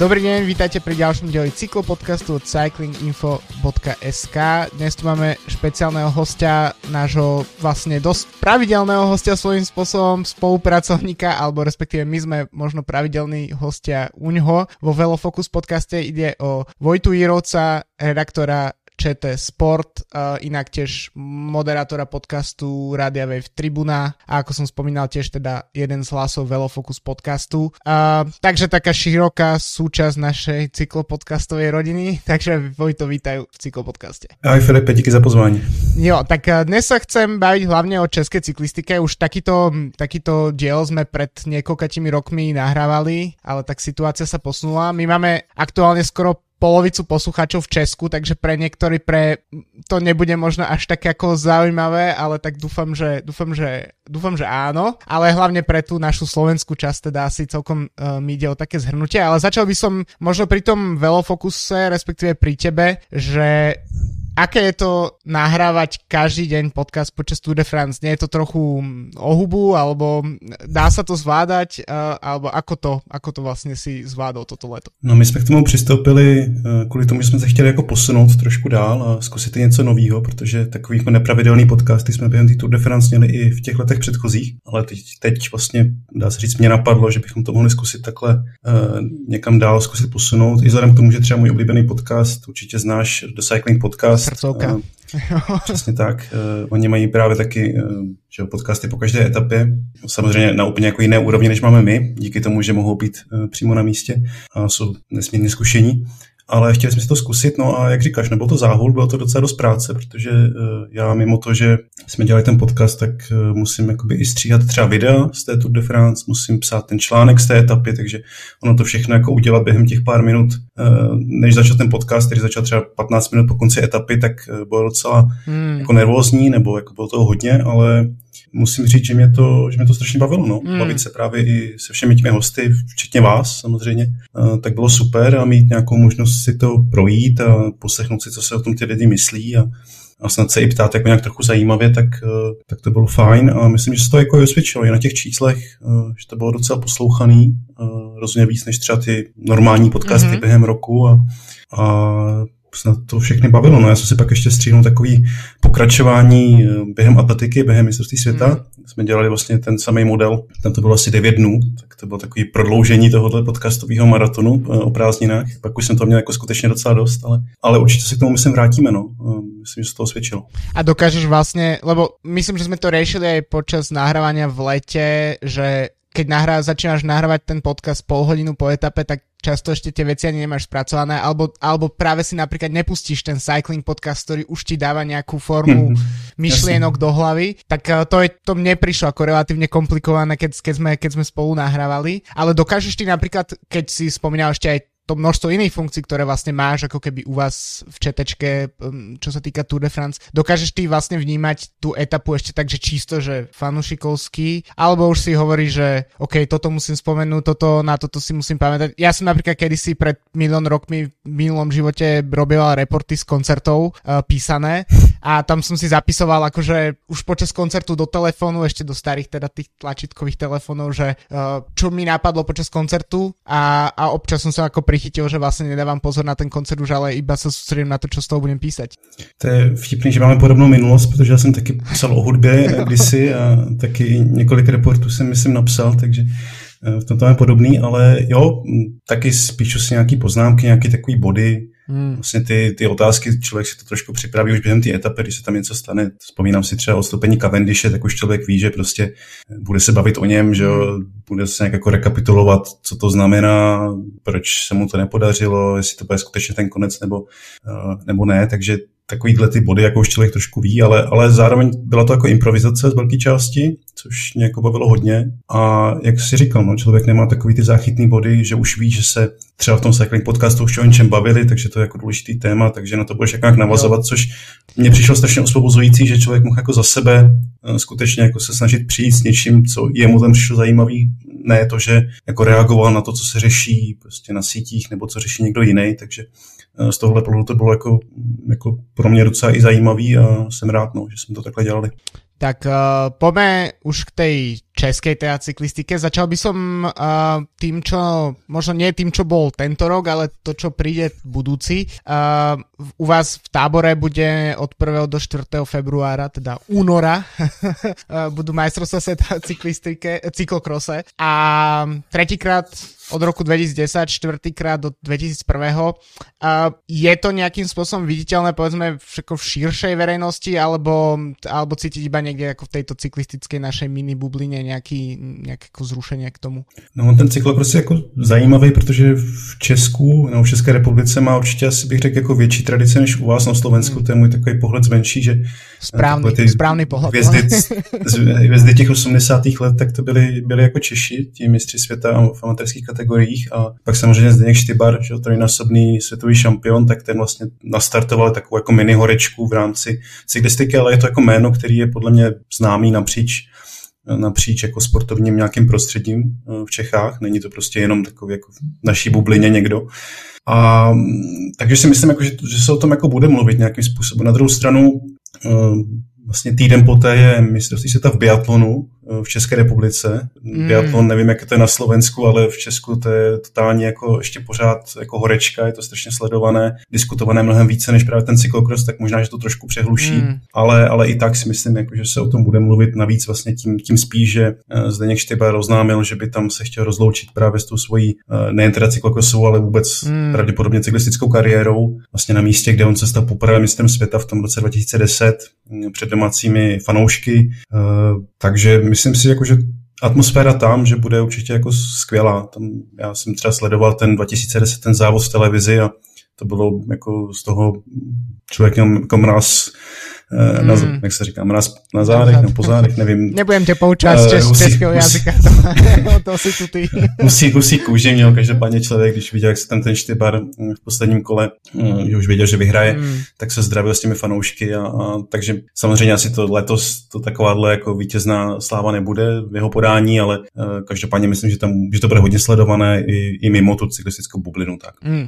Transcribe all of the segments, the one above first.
Dobrý deň, vítajte pri ďalšom dieli cyklopodcastu od cyclinginfo.sk. Dnes tu máme špeciálneho hostia, nášho vlastne dosť pravidelného hostia svojím spôsobom, spolupracovníka, alebo respektíve my sme možno pravidelní hostia u ňoho. Vo Velofocus podcaste ide o Vojtu Jirovca, redaktora ČT Sport, inak tiež moderátora podcastu Radia Wave Tribuna a ako som spomínal tiež teda jeden z hlasov Velofocus podcastu. Takže taká široká súčasť našej cyklopodcastovej rodiny, takže Vojto, vítajú v cyklopodcaste. Ahoj Filipe, díky za pozvání. Jo, tak dnes sa chcem baviť hlavne o českej cyklistike. Už takýto, takýto diel sme pred niekoľkatými rokmi nahrávali, ale tak situácia sa posunula. My máme aktuálne skoro polovicu poslucháčov v Česku, takže pre niektorí pre to nebude možno až tak ako zaujímavé, ale tak dúfam, že, dúfam, že, dúfam, že áno. Ale hlavne pre tú našu slovenskú časť teda asi celkom uh, mi ide o také zhrnutie. Ale začal by som možno pri tom velofokuse, respektíve pri tebe, že aké je to nahrávať každý deň podcast počas Tour de France? Nie je to trochu o hubu, alebo dá sa to zvládať, alebo ako to, ako to vlastně si zvládol toto leto? No my jsme k tomu přistoupili e, kvůli tomu, že jsme se chtěli jako posunout trošku dál a zkusit něco nového, protože takový jako nepravidelný podcasty jsme během té Tour de France měli i v těch letech předchozích, ale teď, teď vlastně, dá se říct, mě napadlo, že bychom to mohli zkusit takhle uh, někam dál zkusit posunout. I vzhledem k tomu, že třeba můj oblíbený podcast, určitě znáš The Cycling Podcast, Srdcovka. Uh, přesně tak. Uh, oni mají právě taky uh, že podcasty po každé etapě. Samozřejmě na úplně jako jiné úrovni, než máme my, díky tomu, že mohou být uh, přímo na místě a jsou nesmírně zkušení ale chtěli jsme si to zkusit, no a jak říkáš, nebyl to záhul, bylo to docela dost práce, protože uh, já mimo to, že jsme dělali ten podcast, tak uh, musím jakoby i stříhat třeba videa z té Tour de France, musím psát ten článek z té etapy, takže ono to všechno jako udělat během těch pár minut, uh, než začal ten podcast, který začal třeba 15 minut po konci etapy, tak bylo docela hmm. jako nervózní, nebo jako bylo toho hodně, ale musím říct, že mě to, že mě to strašně bavilo, no. Mm. Bavit se právě i se všemi těmi hosty, včetně vás samozřejmě, uh, tak bylo super a mít nějakou možnost si to projít a poslechnout si, co se o tom ty lidi myslí a, a snad se i ptát jako nějak trochu zajímavě, tak, uh, tak to bylo fajn a myslím, že se to jako osvědčilo i na těch číslech, uh, že to bylo docela poslouchaný, rozhodně víc než třeba ty normální podcasty mm-hmm. během roku a, a snad to všechny bavilo. No já jsem si pak ještě stříhnul takový pokračování eh, během atletiky, během mistrovství světa. Mm. Jsme dělali vlastně ten samý model, tam to bylo asi 9 dnů, tak to bylo takový prodloužení tohohle podcastového maratonu eh, o prázdninách. Pak už jsem to měl jako skutečně docela dost, ale, ale určitě se k tomu myslím vrátíme, no. Eh, myslím, že se to osvědčilo. A dokážeš vlastně, lebo myslím, že jsme to řešili aj počas nahrávania v lete, že keď nahrá, začínaš nahrávať ten podcast pol hodinu po etape, tak často ešte tie veci ani nemáš spracované, alebo, alebo práve si napríklad nepustíš ten cycling podcast, ktorý už ti dáva nejakú formu mm, myšlienok do hlavy, tak eh, to, je, to mne prišlo ako relatívne komplikované, keď, keď, sme, keď sme spolu nahrávali, ale dokážeš ty napríklad, keď si spomínal ešte aj to množstvo iných funkcií, ktoré vlastne máš ako keby u vás v četečke, um, čo sa týka Tour de France. Dokážeš ty vlastne vnímať tú etapu ešte tak, že čisto, že fanušikovský, alebo už si hovorí, že OK, toto musím spomenúť, toto, na toto si musím pamätať. Ja som napríklad kedysi pred milión rokmi v minulom živote robila reporty z koncertov uh, písané a tam som si zapisoval akože už počas koncertu do telefónu, ešte do starých teda tých tlačítkových telefónov, že uh, čo mi napadlo počas koncertu a, a občas som sa ako pri vychytil, že vlastně nedávám pozor na ten koncert už, ale iba se soustředím na to, co z toho budem písať. To je vtipný, že máme podobnou minulost, protože já jsem taky psal o hudbě kdysi a taky několik reportů jsem, myslím, napsal, takže eh, v tom to je podobný, ale jo, taky spíšu si nějaký poznámky, nějaké takové body, Hmm. Vlastně ty, ty otázky, člověk si to trošku připraví už během té etapy, když se tam něco stane. Vzpomínám si třeba o stoupení Cavendishe, tak už člověk ví, že prostě bude se bavit o něm, že jo, hmm. bude se nějak jako rekapitulovat, co to znamená, proč se mu to nepodařilo, jestli to bude skutečně ten konec nebo, eh, nebo ne, takže takovýhle ty body, jako už člověk trošku ví, ale, ale zároveň byla to jako improvizace z velké části, což mě jako bavilo hodně. A jak si říkal, no, člověk nemá takový ty záchytný body, že už ví, že se třeba v tom cycling podcastu už o něčem bavili, takže to je jako důležitý téma, takže na to budeš jak navazovat, což mně přišlo strašně osvobozující, že člověk mohl jako za sebe eh, skutečně jako se snažit přijít s něčím, co jemu tam přišlo zajímavý, ne to, že jako reagoval na to, co se řeší prostě na sítích nebo co řeší někdo jiný, takže z tohohle pohledu to bylo jako, jako pro mě docela i zajímavý a jsem rád, no, že jsme to takhle dělali. Tak uh, poďme už k tej českej teda cyklistike. Začal by som uh, tým, čo, možno nie tým, čo bol tento rok, ale to, čo príde budúci. Uh, u vás v tábore bude od 1. do 4. februára, teda února, budú majstrovstvá sveta cyklistike, cyklokrose a tretíkrát od roku 2010, čtvrtýkrát do 2001. Uh, je to nejakým spôsobom viditeľné, povedzme, všetko v širšej verejnosti, alebo, alebo cítiť iba niekde ako v tejto cyklistickej našej mini bubline nějaký, nějaké jako zrušení k tomu? No ten cyklokros prostě je jako zajímavý, protože v Česku, no v České republice má určitě asi bych řekl jako větší tradice než u vás na Slovensku, hmm. to je můj takový pohled zvenčí, že správný, ty správný pohled. Hvězdy, hvězdy těch 80. let, tak to byly, byly jako Češi, ti mistři světa v amatérských kategoriích a pak samozřejmě Zdeněk Štybar, že trojnásobný světový šampion, tak ten vlastně nastartoval takovou jako mini horečku v rámci cyklistiky, ale je to jako jméno, který je podle mě známý napříč napříč jako sportovním nějakým prostředím eh, v Čechách. Není to prostě jenom takový jako v naší bublině někdo. A, takže si myslím, jako, že, že se o tom jako bude mluvit nějakým způsobem. Na druhou stranu eh, vlastně týden poté je mistrovství světa v biatlonu v České republice. Mm. Biatlon, nevím, jak je to na Slovensku, ale v Česku to je totálně jako ještě pořád jako horečka, je to strašně sledované, diskutované mnohem více než právě ten cyklokros, tak možná, že to trošku přehluší, mm. ale, ale i tak si myslím, jako, že se o tom bude mluvit navíc vlastně tím, tím spíš, že eh, Zdeněk Štyba roznámil, že by tam se chtěl rozloučit právě s tou svojí eh, nejen teda cyklokrosovou, ale vůbec mm. pravděpodobně cyklistickou kariérou, vlastně na místě, kde on se stal poprvé mistrem světa v tom roce 2010 mm, před domácími fanoušky. Takže myslím si, jako, že atmosféra tam, že bude určitě jako skvělá. Tam, já jsem třeba sledoval ten 2010 ten závod v televizi a to bylo jako z toho člověk měl jako mraz Eh, na, mm. jak se říká, mraz na zádech, nebo po zádech, nevím. Nebudem tě poučovat z češ, českého jazyka, to, to si tu ty. Musí, musí kůži měl každopádně člověk, když viděl, jak se tam ten Štybar v posledním kole, eh, že už věděl, že vyhraje, mm. tak se zdravil s těmi fanoušky a, a takže samozřejmě asi to letos to takováhle jako vítězná sláva nebude v jeho podání, ale uh, každopádně myslím, že tam, že to bude hodně sledované i, i mimo tu cyklistickou bublinu. Tak. Mm.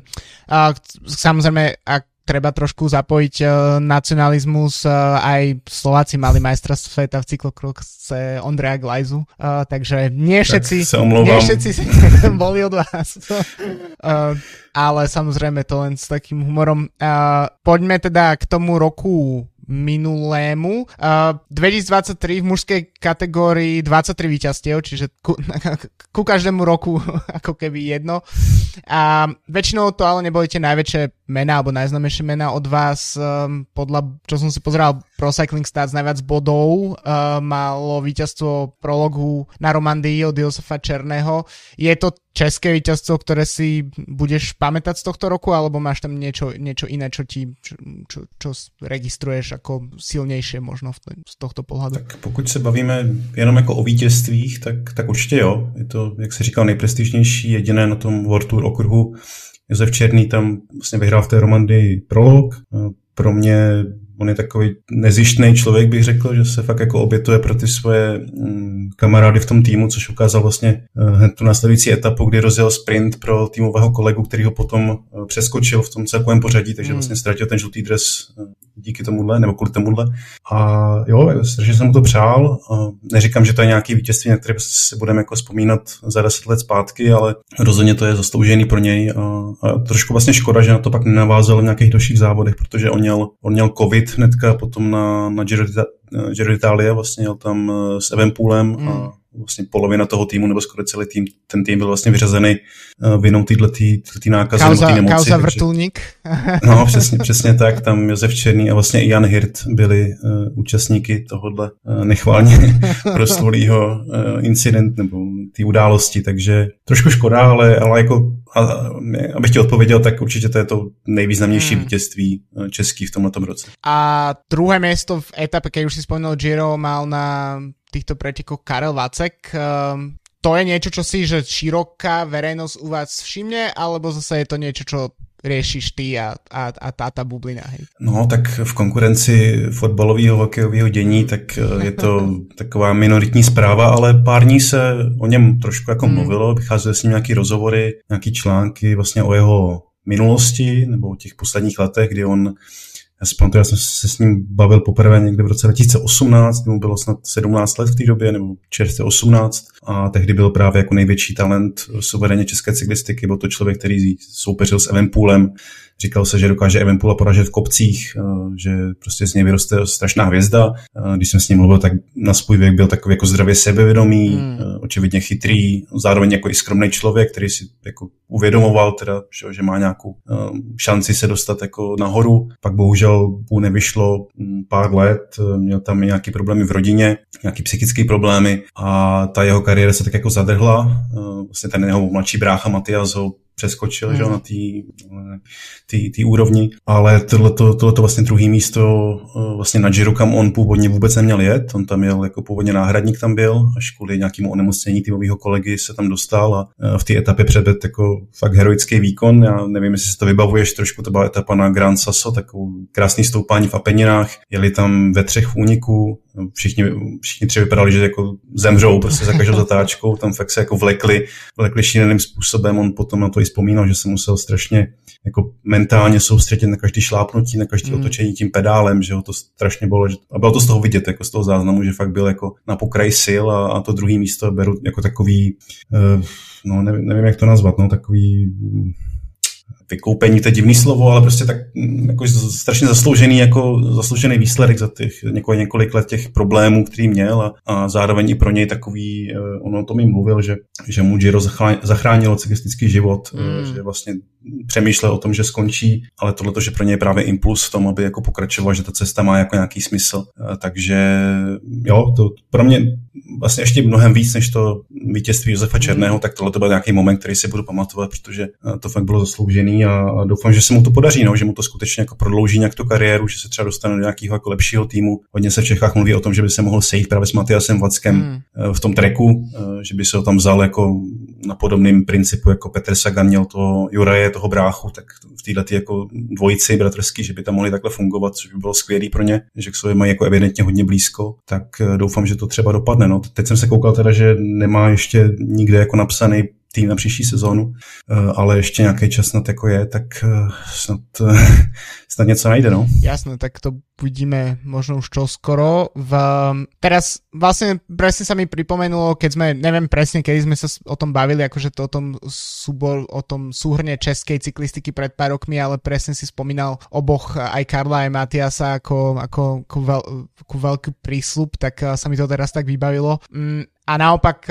A samozřejmě, ak treba trošku zapojiť uh, nacionalizmus. Uh, aj Slováci mali majstra sveta v cyklokrose Ondreja Glajzu, uh, takže nie všetci, nie všetci boli od vás. uh, ale samozrejme to len s takým humorom. Uh, poďme teda k tomu roku minulému. Uh, 2023 v mužskej kategórii 23 víťazstiev, čiže ku, ku každému roku ako keby jedno. A väčšinou to ale neboli tie najväčšie mená alebo najznamejšie mená od vás. Um, podľa, čo som si pozeral, Pro Cycling Stats najviac bodov uh, malo víťazstvo prologu na Romandii od Josefa Černého. Je to české víťazstvo, ktoré si budeš pamätať z tohto roku, alebo máš tam niečo, niečo iné, čo ti čo, čo, čo registruješ ako silnější možno v ten, z tohto pohledu? Tak pokud se bavíme jenom jako o vítězstvích, tak, tak určitě jo. Je to, jak se říkal, nejprestižnější jediné na tom World Tour okruhu. Josef Černý tam vlastně vyhrál v té Romandii prolog. Pro mě on je takový nezištný člověk, bych řekl, že se fakt jako obětuje pro ty svoje mm, kamarády v tom týmu, což ukázal vlastně uh, hned tu následující etapu, kdy rozjel sprint pro týmového kolegu, který ho potom uh, přeskočil v tom celkovém pořadí, takže mm. vlastně ztratil ten žlutý dres uh, díky tomuhle, nebo kvůli tomuhle. A jo, strašně jsem mu to přál. Neříkám, že to je nějaký vítězství, na které se budeme jako vzpomínat za deset let zpátky, ale rozhodně to je zasloužený pro něj. A, a trošku vlastně škoda, že na to pak nenavázal v nějakých dalších závodech, protože on měl, on měl covid hnedka potom na, na d'Italia, vlastně jel tam eh, s Evenpoolem mm. a hmm. Vlastně polovina toho týmu, nebo skoro celý tým, ten tým byl vlastně vyřazený uh, vinou této nákazy kauza, nebo nemoci. Kauza vrtulník. no, přesně, přesně tak, tam Josef Černý a vlastně i Jan Hirt byli uh, účastníky tohohle uh, nechválně proslulého uh, incident nebo té události, takže trošku škoda, ale, ale jako a, abych ti odpověděl, tak určitě to je to nejvýznamnější hmm. vítězství český v tomto roce. A druhé místo v etape, keď už si spomenul Giro, mal na týchto pretekoch Karel Vacek. Um, to je niečo, čo si, že široká verejnosť u vás všimne, alebo zase je to niečo, čo riešiš ty a, a, a tá, tá bublina, hej? No, tak v konkurenci fotbalového hokejového dění, tak eh, je to taková minoritní zpráva, ale pár dní se o něm trošku jako hmm. mluvilo, vycházely s ním nějaký rozhovory, nějaký články vlastně o jeho minulosti nebo o těch posledních letech, kdy on Já si pamatuju, já jsem se s ním bavil poprvé někdy v roce 2018, mu bylo snad 17 let v té době, nebo čerstvě 18 a tehdy byl právě jako největší talent suverénně české cyklistiky, byl to člověk, který soupeřil s Evenpoolem, Říkal se, že dokáže Evenpoola poražet v kopcích, eh, že prostě z něj vyroste strašná hvězda. Eh, když jsem s ním mluvil, tak na svůj věk byl takový jako zdravě sebevědomý, hmm. Eh, očividně chytrý, zároveň jako i skromný člověk, který si jako uvědomoval teda, že, že má nějakou šanci se dostat jako nahoru. Pak bohužel mu nevyšlo hm, pár let, měl tam nějaký problémy v rodině, nějaký psychické problémy a ta jeho kariéra se tak jako zadrhla. Vlastně ten jeho mladší brácha Matias ho přeskočil mm. že, hmm. na té úrovni, ale tohleto, tohleto vlastně druhý místo eh, vlastně na Giro, kam on původně vůbec neměl jet, on tam jel jako původně náhradník tam byl, až kvůli nějakému onemocnění týmového kolegy se tam dostal a eh, v té etapě předbět jako fakt heroický výkon, já nevím, jestli si to vybavuješ trošku, to byla etapa na Grand Sasso, takovou krásný stoupání v Apeninách, jeli tam ve třech úniků, všichni, všichni tři vypadali, že jako zemřou prostě za každou zatáčkou, tam fakt se jako vlekli, vlekli šíleným způsobem, on potom na to i vzpomínal, že se musel strašně jako mentálně soustředit na každý šlápnutí, na každý mm. otočení tím pedálem, že ho to strašně bylo, že, a bylo to z toho vidět, jako z toho záznamu, že fakt byl jako na pokraji sil a, a to druhý místo beru jako takový, uh, no nevím, nevím, jak to nazvat, no takový vykoupení, to je divný slovo, ale prostě tak mm, jako strašně zasloužený, jako zasloužený výsledek za těch několik, několik let těch problémů, který měl a, a zároveň i pro něj takový, uh, on o tom jim mluvil, že, že mu Giro zachránilo cyklistický život, mm. že vlastně přemýšlel o tom, že skončí, ale tohle, že pro něj je právě impuls v tom, aby jako pokračoval, že ta cesta má jako nějaký smysl. Uh, takže jo, to pro mě vlastně ještě mnohem víc než to vítězství Josefa Černého, tak tohle to byl nějaký moment, který si budu pamatovat, protože to fakt bylo zasloužený a doufám, že se mu to podaří, no, že mu to skutečně jako prodlouží nějak tu kariéru, že se třeba dostane do nějakého jako lepšího týmu. Hodně se v Čechách mluví o tom, že by se mohl sejít právě s Matiasem Vackem mm. v tom treku, eh, že by se ho tam vzal jako na podobném principu, jako Petr Sagan měl toho Juraje, toho bráchu, tak v této jako dvojici bratrský, že by tam mohli takhle fungovat, což by bylo skvělé pro ně, že k sobě mají jako evidentně hodně blízko, tak eh, doufám, že to třeba dopadne. No. Teď jsem se koukal teda, že nemá ještě nikde jako napsaný tým na příští sezónu, eh, ale ještě nějaký čas na to jako je, tak eh, snad, eh, snad něco najde, no. Jasné, tak to uvidíme možno už čoskoro. V, teraz vlastne presne sa mi pripomenulo, keď sme, neviem presne, kedy sme sa o tom bavili, akože to o tom súbor, o tom súhrne českej cyklistiky pred pár rokmi, ale presne si spomínal oboch, aj Karla, aj Matiasa ako, ako, ako, veľ, ako veľký prísľub, tak sa mi to teraz tak vybavilo. Mm, a naopak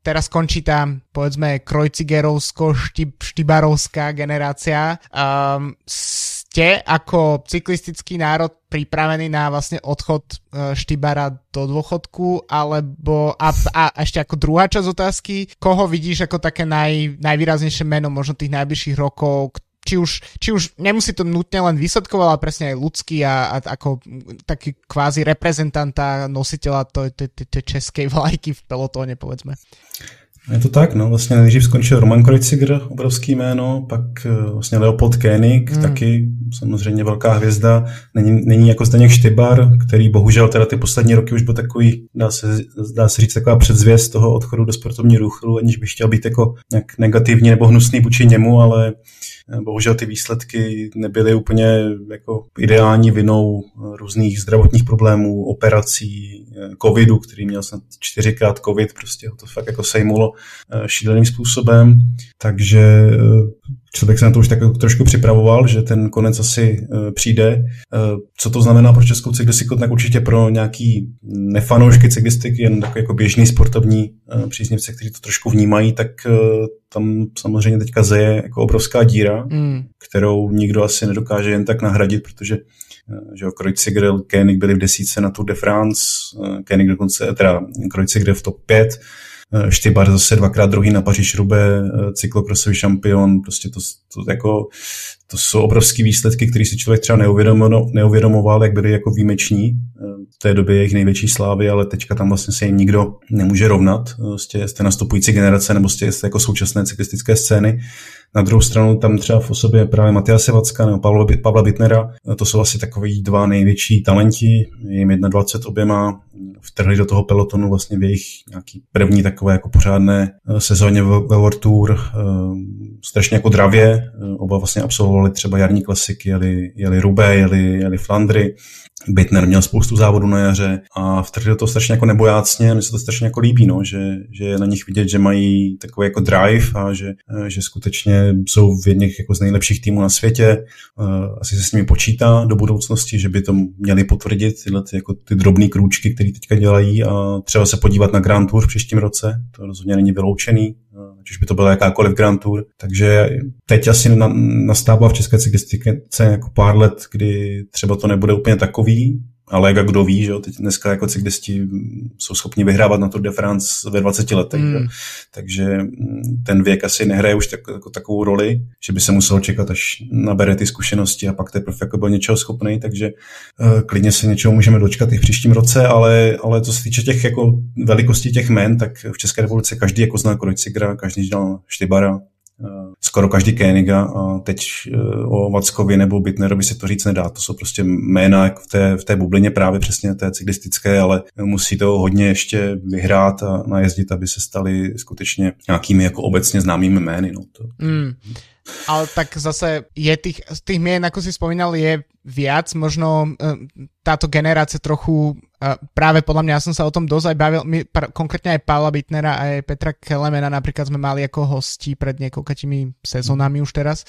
teraz končí tá, povedzme, Krojcigerovsko-Štibarovská generácia. Um, ste ako cyklistický národ pripravení na vlastne odchod uh, Štibara do dôchodku, alebo a, a ešte ako druhá časť otázky, koho vidíš ako také naj, najvýraznejšie meno možno tých najbližších rokov, či už, či už nemusí to nutne len výsledkovo, ale presne aj ľudský a, a ako taký kvázi reprezentanta, nositeľa tej českej vlajky v pelotóne, povedzme. Je to tak, no, vlastně nejdřív skončil Roman Kreuziger, obrovský jméno, pak eh, vlastně Leopold Koenig, hmm. taky samozřejmě velká hvězda, není, není jako Zdeněk Štybar, který bohužel teda ty poslední roky už byl takový, dá se, dá se říct, taková předzvěst toho odchodu do sportovní ruchu, aniž bych chtěl být jako nějak negativní nebo hnusný vůči němu, ale Bohužel ty výsledky nebyly úplně jako ideální vinou různých zdravotních problémů, operací, covidu, který měl snad čtyřikrát covid, prostě ho to fakt jako sejmulo eh, šíleným způsobem, takže eh, člověk se na to už tak trošku připravoval, že ten konec asi přijde. Co to znamená pro českou cyklistiku, tak určitě pro nějaký nefanoušky cyklistiky, jen takový jako běžný sportovní příznivce, kteří to trošku vnímají, tak tam samozřejmě teďka zeje jako obrovská díra, mm. kterou nikdo asi nedokáže jen tak nahradit, protože že jo, Kreuziger, Koenig byli v desíce na Tour de France, Koenig dokonce, teda Kreuziger v top 5, Eh, Štybar zase dvakrát druhý na Paříž Rube, eh, cyklokrosový šampion, prostě to, to, jako, to jsou obrovské výsledky, které si člověk třeba neuvědomoval, neuvědomoval, jak byly jako výjimeční eh, v té době jejich největší slávy, ale teďka tam vlastně se jim nikdo nemůže rovnat z té, z té nastupující generace nebo z té, z té jako současné cyklistické scény. Na druhou stranu tam třeba v osobě právě Matia Sevacka nebo Pavla, Pavla Bitnera, to jsou asi takový dva největší talenti, jim 21 oběma, vtrhli do toho pelotonu vlastně v jejich nějaký první takové jako pořádné sezóně ve World Tour strašně jako dravě. Oba vlastně absolvovali třeba jarní klasiky, jeli, jeli Rubé, jeli, jeli Flandry, Bitner měl spoustu závodů na jaře a vtrhli to strašně jako nebojácně mně se to strašně jako líbí, no, že, že je na nich vidět, že mají takový jako drive a že, že skutečně jsou v jedných jako z nejlepších týmů na světě. Asi se s nimi počítá do budoucnosti, že by to měli potvrdit tyhle ty, jako ty drobné krůčky, které teďka dělají a třeba se podívat na Grand Tour v příštím roce, to rozhodně není vyloučený, ať už by to byla jakákoliv Grand Tour. Takže teď asi nastává v české cyklistice jako pár let, kdy třeba to nebude úplně takový, ale jak kdo ví, že jo, teď dneska jako cyklisti jsou schopni vyhrávat na Tour de France ve 20 letech, mm. takže ten věk asi nehraje už tak, jako takovou roli, že by se muselo čekat, až nabere ty zkušenosti a pak teprve jako byl něčeho schopný, takže uh, klidně se něčeho můžeme dočkat i v příštím roce, ale, ale co se týče těch jako velikostí těch men, tak v České republice každý jako zná Krojcigra, každý znal Štybara, skoro každý Koeniga a teď eh, o Vackovi nebo Bitnerovi se to říct nedá. To jsou prostě jména v té, v té bublině právě přesně té cyklistické, ale musí to hodně ještě vyhrát a najezdit, aby se stali skutečně nějakými jako obecně známými jmény. No, to. Mm. Ale tak zase je tých, tých mien, ako si spomínal, je viac, možno uh, táto generácia trochu, uh, práve podľa mňa, ja som sa o tom dosť aj bavil, my, konkrétne aj Paula Bitnera a aj Petra Kelemena napríklad sme mali ako hosti pred niekoľkými sezónami už teraz.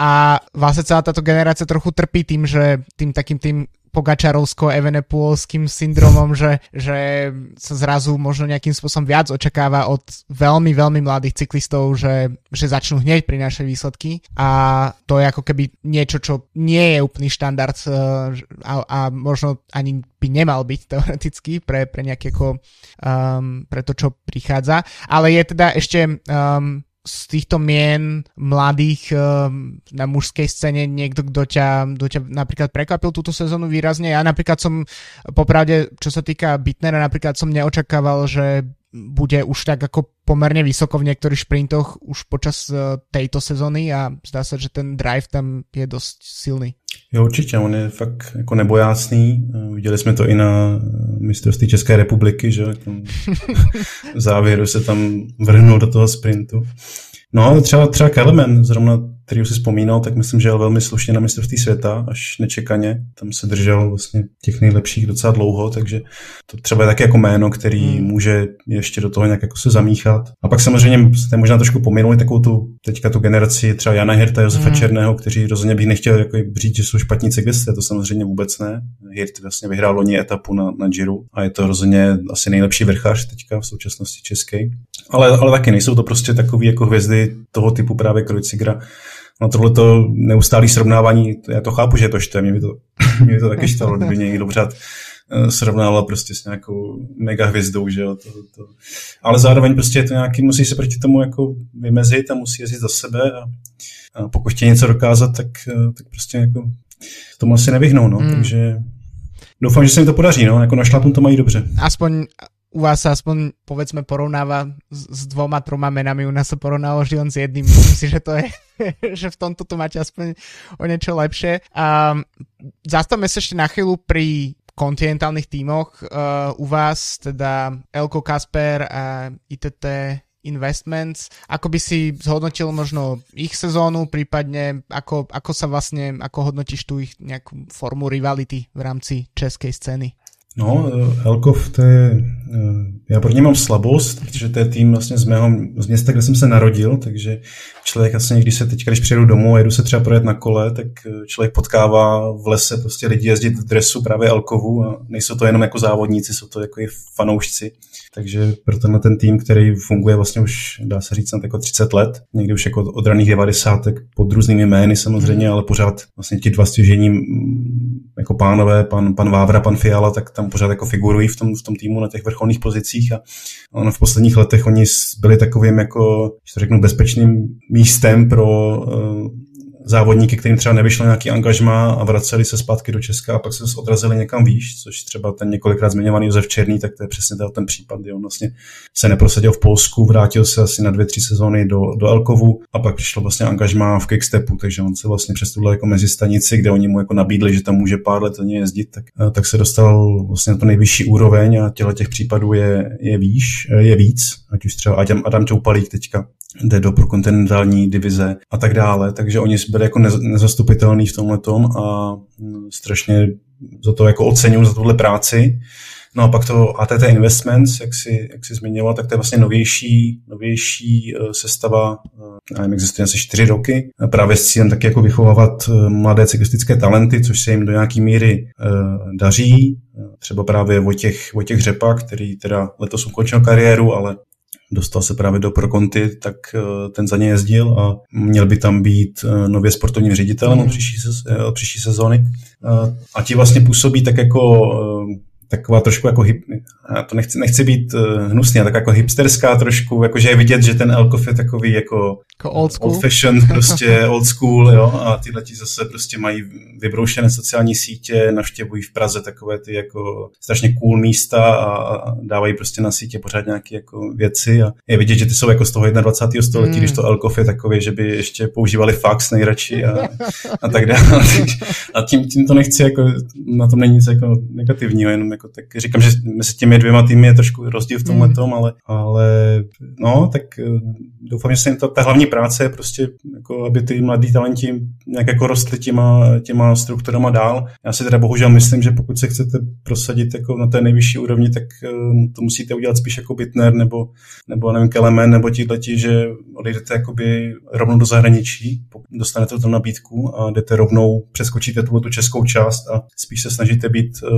A vlastne celá táto generácia trochu trpí tým, že tým takým tým Pogačarovsko-Evenepoelským syndromom, že, že sa zrazu možno nejakým spôsobom viac očakáva od veľmi, veľmi mladých cyklistov, že, že začnú hneď prinášať výsledky a to je ako keby niečo, čo nie je úplný štandard eh, a, a možno ani by nemal byť teoreticky pre, pre nejaké ako, um, pre to, čo prichádza. Ale je teda ešte um, z týchto mien mladých um, na mužskej scéne niekto, kto ťa, kto ťa napríklad prekvapil túto sezónu výrazne. Ja napríklad som, popravde, čo sa týka Bitnera, napríklad som neočakával, že bude už tak ako pomerne vysoko v niektorých šprintoch už počas uh, tejto sezóny a zdá sa, že ten drive tam je dosť silný. Jo, určitě, on je fakt jako nebojácný. Viděli jsme to i na mistrovství České republiky, že v závěru se tam vrhnul do toho sprintu. No, třeba, třeba Kelemen, zrovna který si vzpomínal, tak myslím, že jel velmi slušně na mistrovství světa, až nečekaně. Tam se držel vlastně těch nejlepších docela dlouho, takže to třeba je taky jako jméno, který hmm. může ještě do toho nějak jako se zamíchat. A pak samozřejmě jste možná trošku pominuli takovou tu, teďka tu generaci třeba Jana Hirta, Josefa hmm. Černého, kteří rozhodně bych nechtěl jako říct, že jsou špatní cyklisté, to samozřejmě vůbec ne. Hirt vlastně vyhrál loni etapu na, na Giro a je to rozhodně asi nejlepší vrchař teďka v současnosti český. Ale, ale taky nejsou to prostě takové jako hvězdy toho typu právě Krojcigra, No tohle to neustálé srovnávání, já to chápu, že je to štve, mě by to, mě by to taky štalo, kdyby někdo pořád eh, srovnával prostě s nějakou mega hvězdou, že jo, to, to. ale zároveň prostě je to nějaký, musí se proti tomu jako vymezit a musí jezdit za sebe a, a pokud chtějí něco dokázat, tak, eh, tak prostě jako tomu asi nevyhnou, no, hmm. takže doufám, že se mi to podaří, no, jako na šlapu to mají dobře. Aspoň u vás sa aspoň povedzme porovnáva s, dvoma, troma menami, u nás sa porovnalo vždy len s jedným. Myslím si, že to je, že v tomto to máte aspoň o niečo lepšie. Um, zastavme sa ešte na chvíľu pri kontinentálnych tímoch uh, u vás, teda Elko Kasper a ITT Investments. Ako by si zhodnotil možno ich sezónu, prípadne ako, ako sa vlastne, ako hodnotíš tu ich nejakú formu rivality v rámci českej scény? No, eh, Elkov, to je, eh, já pro ně mám slabost, protože to je tým vlastně z mého, z města, kde jsem se narodil, takže člověk vlastně, když se teď, když přijedu domů a jedu se třeba projet na kole, tak eh, člověk potkává v lese prostě lidi jezdit v dresu právě Elkovu a nejsou to jenom jako závodníci, jsou to jako i fanoušci. Takže pro tenhle ten tým, který funguje vlastně už, dá se říct, jako 30 let, někdy už jako od raných 90. pod různými jmény samozřejmě, mm. ale pořád vlastně ti dva stěžení mm, jako pánové, pan, pan Vávra, pan Fiala, tak tam pořád jako figurují v tom, v tom týmu na těch vrcholných pozicích. A ono v posledních letech oni byli takovým jako, že to řeknu, bezpečným místem pro uh, závodníky, kterým třeba nevyšlo nějaký angažma a vraceli se zpátky do Česka a pak se odrazili někam výš, což třeba ten několikrát zmiňovaný Josef Černý, tak to je přesně ten případ, kdy on vlastně se neprosadil v Polsku, vrátil se asi na dvě, tři sezóny do, do Elkovu a pak přišlo vlastně angažma v Kickstepu, takže on se vlastně přes tuhle jako mezistanici, kde oni mu jako nabídli, že tam může pár let něj jezdit, tak, eh, tak se dostal vlastně na to nejvyšší úroveň a těle těch případů je, je výš, eh, je víc, ať už třeba Adam, Adam Čoupalík teďka jde do prokontinentální divize a tak dále, takže oni byli jako nezastupitelný v tomhle tom a mm, strašně za to jako oceňují za tuhle práci. No a pak to ATT Investments, jak si, jak si zmiňoval, tak to je vlastně novější, novější uh, sestava, uh, nevím, existuje asi čtyři roky, právě s cílem taky jako vychovávat uh, mladé cyklistické talenty, což se jim do nějaké míry daří. Třeba právě Vojtěch, Vojtěch Řepa, který teda letos ukončil kariéru, ale dostal se právě do Prokonty, tak ten za ně jezdil a měl by tam být nově sportovním ředitelem mm. příští, příští sezóny. A ti vlastně působí tak jako taková trošku jako hip, já to nechci, nechci být uh, hnusný, ale tak jako hipsterská trošku, jakože je vidět, že ten Elkof je takový jako, jako old, school. old fashioned, prostě old school, jo, a tyhle ti zase prostě mají vybroušené sociální sítě, navštěvují v Praze takové ty jako strašně cool místa a, dávají prostě na sítě pořád nějaké jako věci a je vidět, že ty jsou jako z toho 21. století, mm. když to Elkof je takový, že by ještě používali fax nejradši a, a tak dále. A tím, tím to nechci jako, na tom není nic jako negativního, jenom jako tak říkám, že mezi těmi dvěma týmy je trošku rozdíl v tomhle tom, mm. ale, ale no, tak eh, doufám, že se jim ta, ta hlavní práce je prostě, jako, aby ty mladí talenti nějak jako rostly těma, těma strukturama dál. Já si teda bohužel myslím, že pokud se chcete prosadit jako na té nejvyšší úrovni, tak uh, to musíte udělat spíš jako Bitner nebo, nebo nevím, Kelemen nebo leti, že odejdete jakoby rovnou do zahraničí, dostanete tu nabídku a jdete rovnou, přeskočíte tu, tu českou část a spíš se snažíte být uh,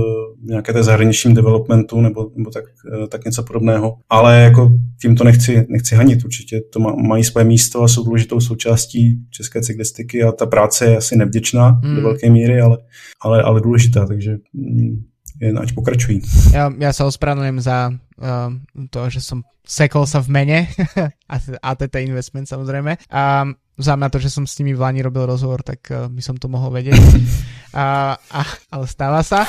nějaké té zahraničním developmentu nebo, nebo tak, uh, tak něco podobného. Ale jako tím to nechci, nechci hanit, určitě to má, mají své místo a jsou důležitou součástí české cyklistiky a ta práce je asi nevděčná hmm. do velké míry, ale, ale, ale důležitá, takže mm, jen ať pokračují. Já, já se ospravedlňujem za uh, to, že jsem sekol sa v mene ATT Investment samozrejme. A vzhľadom na to, že som s nimi v Lani robil rozhovor, tak uh, by som to mohol vedieť. uh, a, ale stáva sa.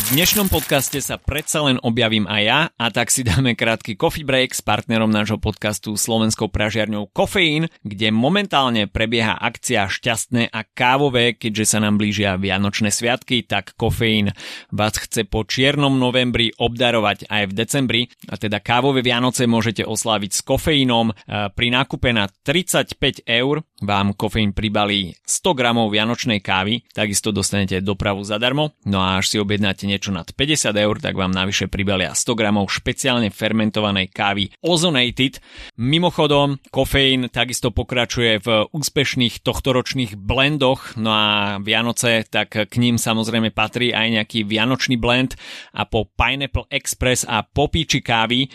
V dnešnom podcaste sa predsa len objavím aj ja a tak si dáme krátky coffee break s partnerom nášho podcastu slovenskou pražiarňou Kofeín, kde momentálne prebieha akcia šťastné a kávové, keďže sa nám blížia Vianočné sviatky, tak Kofeín vás chce po čiernom novembri obdarovať aj v decembri a teda kávové Vianoce môžete osláviť s kofeínom. Pri nákupe na 35 eur vám kofeín pribalí 100 gramov vianočnej kávy, takisto dostanete dopravu zadarmo, no a až si objednáte niečo nad 50 eur, tak vám navyše pribalia 100 gramov špeciálne fermentovanej kávy Ozonated. Mimochodom, kofeín takisto pokračuje v úspešných tohtoročných blendoch, no a Vianoce, tak k ním samozrejme patrí aj nejaký vianočný blend a po Pineapple Express a popíči kávy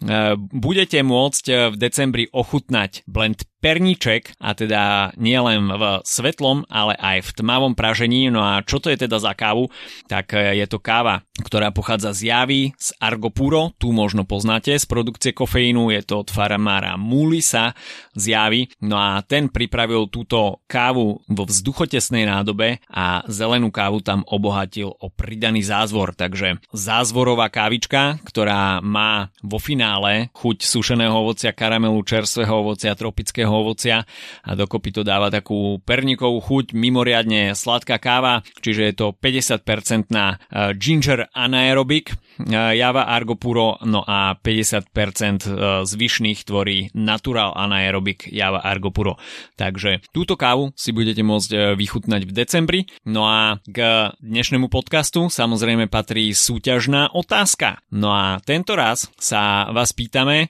E, budete môcť e, v decembri ochutnať blend perníček a teda nielen v svetlom, ale aj v tmavom pražení. No a čo to je teda za kávu? Tak e, je to káva, ktorá pochádza z Javy, z Argopuro, tu možno poznáte, z produkcie kofeínu, je to od farmára Mulisa z Javy. No a ten pripravil túto kávu vo vzduchotesnej nádobe a zelenú kávu tam obohatil o pridaný zázvor. Takže zázvorová kávička, ktorá má vo finále finále chuť sušeného ovocia, karamelu, čerstvého ovocia, tropického ovocia a dokopy to dáva takú perníkovú chuť, mimoriadne sladká káva, čiže je to 50% na eh, ginger anaerobic, eh, Java Argo Puro, no a 50% eh, zvyšných tvorí Natural Anaerobic Java Argo Puro. Takže túto kávu si budete môcť vychutnať v decembri. No a k dnešnému podcastu samozrejme patrí súťažná otázka. No a tento raz sa vás pýtame.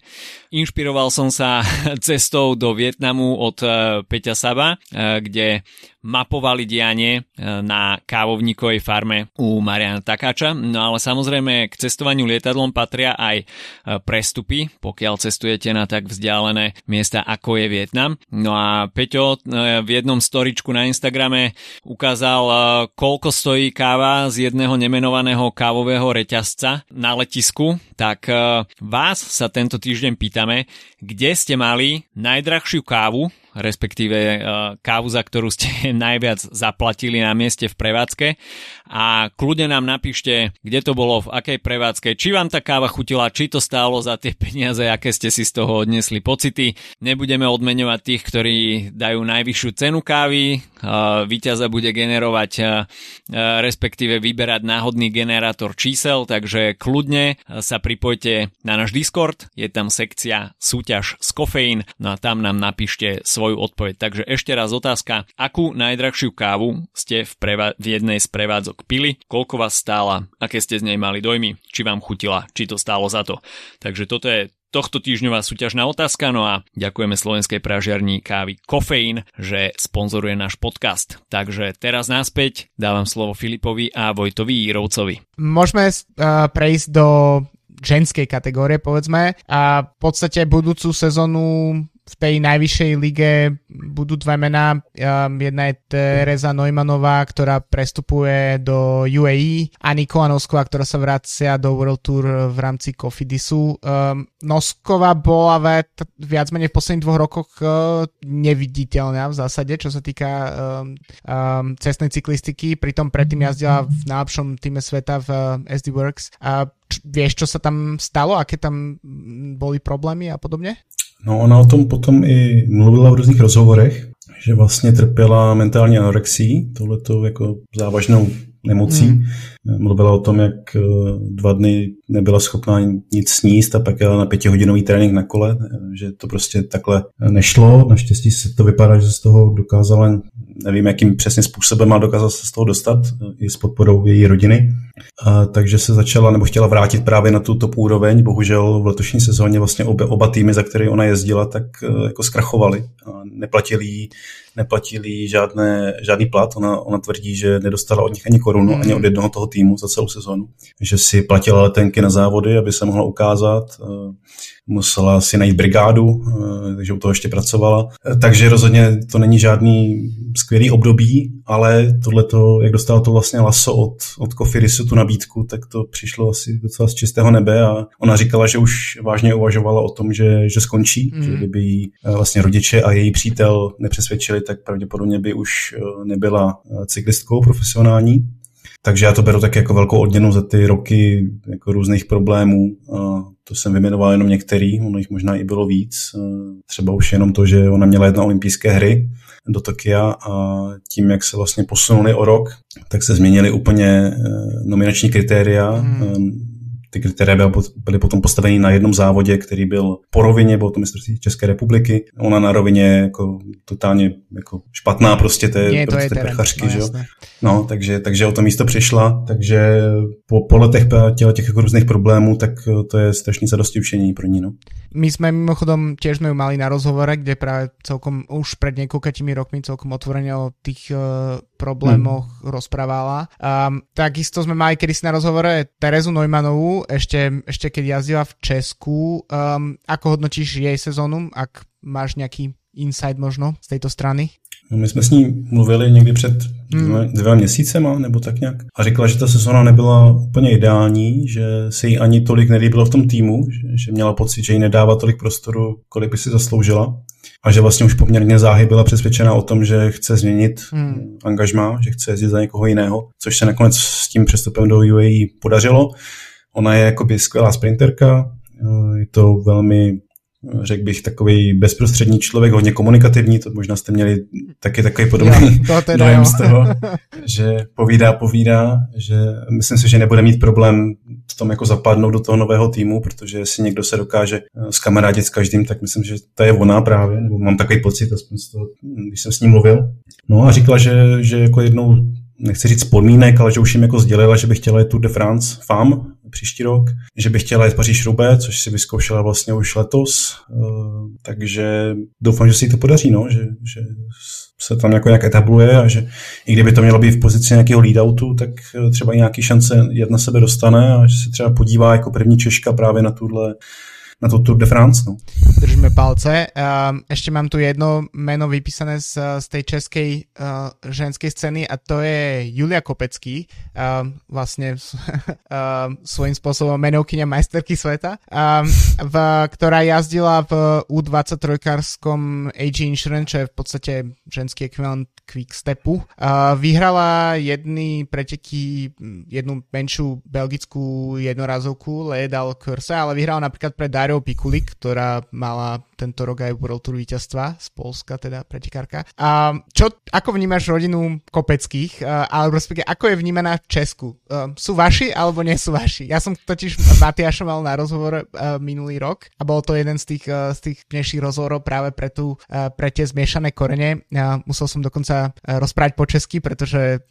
Inšpiroval som sa cestou do Vietnamu od Peťa Saba, kde mapovali dianie na kávovníkovej farme u Mariana Takáča. No ale samozrejme k cestovaniu lietadlom patria aj prestupy, pokiaľ cestujete na tak vzdialené miesta ako je Vietnam. No a Peťo v jednom storičku na Instagrame ukázal, koľko stojí káva z jedného nemenovaného kávového reťazca na letisku. Tak vás sa tento týždeň pýtame, kde ste mali najdrahšiu kávu respektíve eh, kávu, za ktorú ste najviac zaplatili na mieste v prevádzke. A kľudne nám napíšte, kde to bolo, v akej prevádzke, či vám tá káva chutila, či to stálo za tie peniaze, aké ste si z toho odnesli pocity. Nebudeme odmeňovať tých, ktorí dajú najvyššiu cenu kávy, eh, víťaza bude generovať, eh, respektíve vyberať náhodný generátor čísel, takže kľudne sa pripojte na náš Discord, je tam sekcia súťaž z kofeín, no a tam nám napíšte svoju odpoveď. Takže ešte raz otázka, akú najdrahšiu kávu ste v, preva- v jednej z prevádzok pili, koľko vás stála, aké ste z nej mali dojmy, či vám chutila, či to stálo za to. Takže toto je tohto týždňová súťažná otázka, no a ďakujeme slovenskej pražiarní kávy Kofeín, že sponzoruje náš podcast. Takže teraz náspäť dávam slovo Filipovi a Vojtovi Jírovcovi. Môžeme uh, prejsť do ženskej kategórie, povedzme. A v podstate budúcu sezónu v tej najvyššej lige budú dva mená. Jedna je Teresa Neumannová, ktorá prestupuje do UAE a Nikola Nosková, ktorá sa vracia do World Tour v rámci Kofidisu. Um, Nosková bola viac menej v posledných dvoch rokoch uh, neviditeľná v zásade, čo sa týka um, cestnej cyklistiky, pritom predtým jazdila v najlepšom týme sveta v uh, SD Works. Uh, vieš, čo sa tam stalo, aké tam boli problémy a podobne? No ona o tom potom i mluvila v různých rozhovorech, že vlastně trpěla mentální anorexí, tohleto jako závažnou nemocí. Hmm. Mluvila o tom, jak eh, dva dny nebyla schopná nic sníst a pak jela na pětihodinový trénink na kole, že to prostě takhle nešlo. Naštěstí se to vypadá, že z toho dokázala, nevím jakým přesně způsobem, ale dokázala se z toho dostat eh, i s podporou její rodiny. A, takže se začala nebo chtěla vrátit právě na tu top úroveň. Bohužel v letošní sezóně vlastně oba, oba týmy, za které ona jezdila, tak eh, jako zkrachovali. A neplatili jí neplatili žádné, žádný plat. Ona, ona tvrdí, že nedostala od nich ani korunu, ani od jednoho toho týmu za celou sezonu. Že si platila letenky na závody, aby se mohla ukázat. Eh, musela si najít brigádu, eh, takže u toho ještě pracovala. Eh, takže rozhodně to není žádný skvělý období, ale tohle jak dostala to vlastně laso od, od Kofirisu, tu nabídku, tak to přišlo asi docela z čistého nebe a ona říkala, že už vážně uvažovala o tom, že, že skončí, mm. že kdyby jí vlastně rodiče a její přítel nepřesvědčili, tak pravděpodobně by už nebyla cyklistkou profesionální. Takže já to beru tak jako velkou odměnu za ty roky jako různých problémů. To jsem vyjmenoval jenom některý, ono jich možná i bylo víc. Třeba už jenom to, že ona měla jedna olympijské hry do Tokia a tím, jak se vlastně posunuli o rok, tak se změnily úplně eh, nominační kritéria. Hmm ty kritéria byly potom postaveny na jednom závodě, který byl po rovině, bylo to mistrovství České republiky. Ona na rovině jako totálně jako špatná prostě té, prostě prchařky, no, že jo. No, takže, takže o to místo přišla, takže po, po letech těch, těch jako různých problémů, tak to je strašný zadosti učení pro ní, no. My sme mimochodom tiež sme ju mali na rozhovore, kde práve celkom už pred niekoľkými rokmi celkom otvorene o tých uh, problémoch hmm. rozprávala. Um, takisto sme mali kedysi na rozhovore Terezu Neumannovú, ešte, ešte keď jazdila v Česku. Um, ako hodnotíš jej sezónu, ak máš nejaký insight možno z tejto strany? No, my jsme s ní mluvili někdy před hmm. dvěma měsícema, nebo tak nějak. A říkala, že ta sezona nebyla úplně ideální, že se jí ani tolik nelíbilo v tom týmu, že, že měla pocit, že jí nedává tolik prostoru, kolik by si zasloužila. A že vlastně už poměrně záhy byla přesvědčena o tom, že chce změnit hmm. angažma, že chce jezdit za někoho jiného, což se nakonec s tím přestupem do UAE podařilo. Ona je jakoby skvělá sprinterka, je to velmi řekl bych, takový bezprostřední člověk, hodně komunikativní, to možná jste měli taky takový podobný dojem z toho, že povídá, povídá, že myslím si, že nebude mít problém v tom jako zapadnout do toho nového týmu, protože jestli někdo se dokáže skamarádit s každým, tak myslím, že to je ona právě, nebo mám takový pocit, aspoň z toho, když jsem s ním mluvil. No a říkala, že, že jako jednou nechci říct podmínek, ale že už jim jako sdělila, že by chtěla je Tour de France FAM, příští rok, že by chtěla jet Paříž Rubé, což si vyzkoušela vlastně už letos, takže doufám, že si to podaří, no, že, že se tam jako nějak etabluje a že i kdyby to mělo být v pozici nějakého leadoutu, tak třeba nějaký šance jet na sebe dostane a že se třeba podívá jako první Češka právě na tuhle na to Tour de France. No. Držíme palce. Um, ešte mám tu jedno meno vypísané z, z tej českej uh, ženskej scény a to je Julia Kopecký, um, vlastne um, svojím spôsobom menovkyňa majsterky sveta, um, v, ktorá jazdila v U23-karskom AG Insurance, čo je v podstate ženský ekvivalent Quickstepu. Uh, vyhrala jedny preteky, jednu menšiu belgickú jednorazovku Ledal Curse, ale vyhrala napríklad pre Dario Pikulik, ktorá mala tento rok aj World Tour víťazstva z Polska, teda pretekárka. A čo, ako vnímaš rodinu Kopeckých, alebo respektíve ako je vnímaná v Česku? Sú vaši alebo nie sú vaši? Ja som totiž Matiaša mal na rozhovor minulý rok a bol to jeden z tých, z tých dnešných rozhovorov práve pre, tú, uh, pre tie zmiešané korene. Uh, musel som dokonca rozprávať po česky, pretože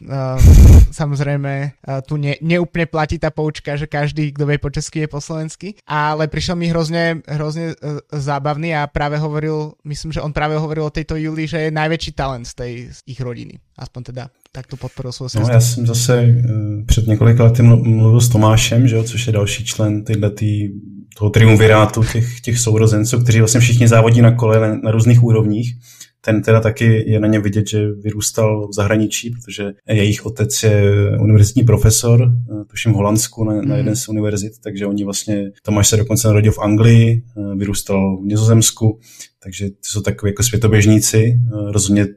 samozrejme tu ne, neúplne platí tá poučka, že každý, kto vie po česky, je po slovensky, ale prišiel mi hrozne, hrozne uh, zábavný. A práve hovoril, myslím, že on práve hovoril o tejto Julii, že je najväčší talent z tej z ich rodiny. Aspoň teda tak to podporil svou No, já jsem zase uh, před několika lety mluvil s Tomášem, že jo, což je další člen tyhle tý, toho triumvirátu těch, těch sourozenců, kteří vlastně všichni závodí na kole na, na různých úrovních ten teda taky je na ně vidět, že vyrůstal v zahraničí, protože jejich otec je univerzitní profesor, eh, tuším v Holandsku na, na jeden z univerzit, takže oni vlastně, Tomáš se dokonce narodil v Anglii, eh, vyrůstal v Nizozemsku, takže to jsou takové jako světoběžníci. Eh, rozhodně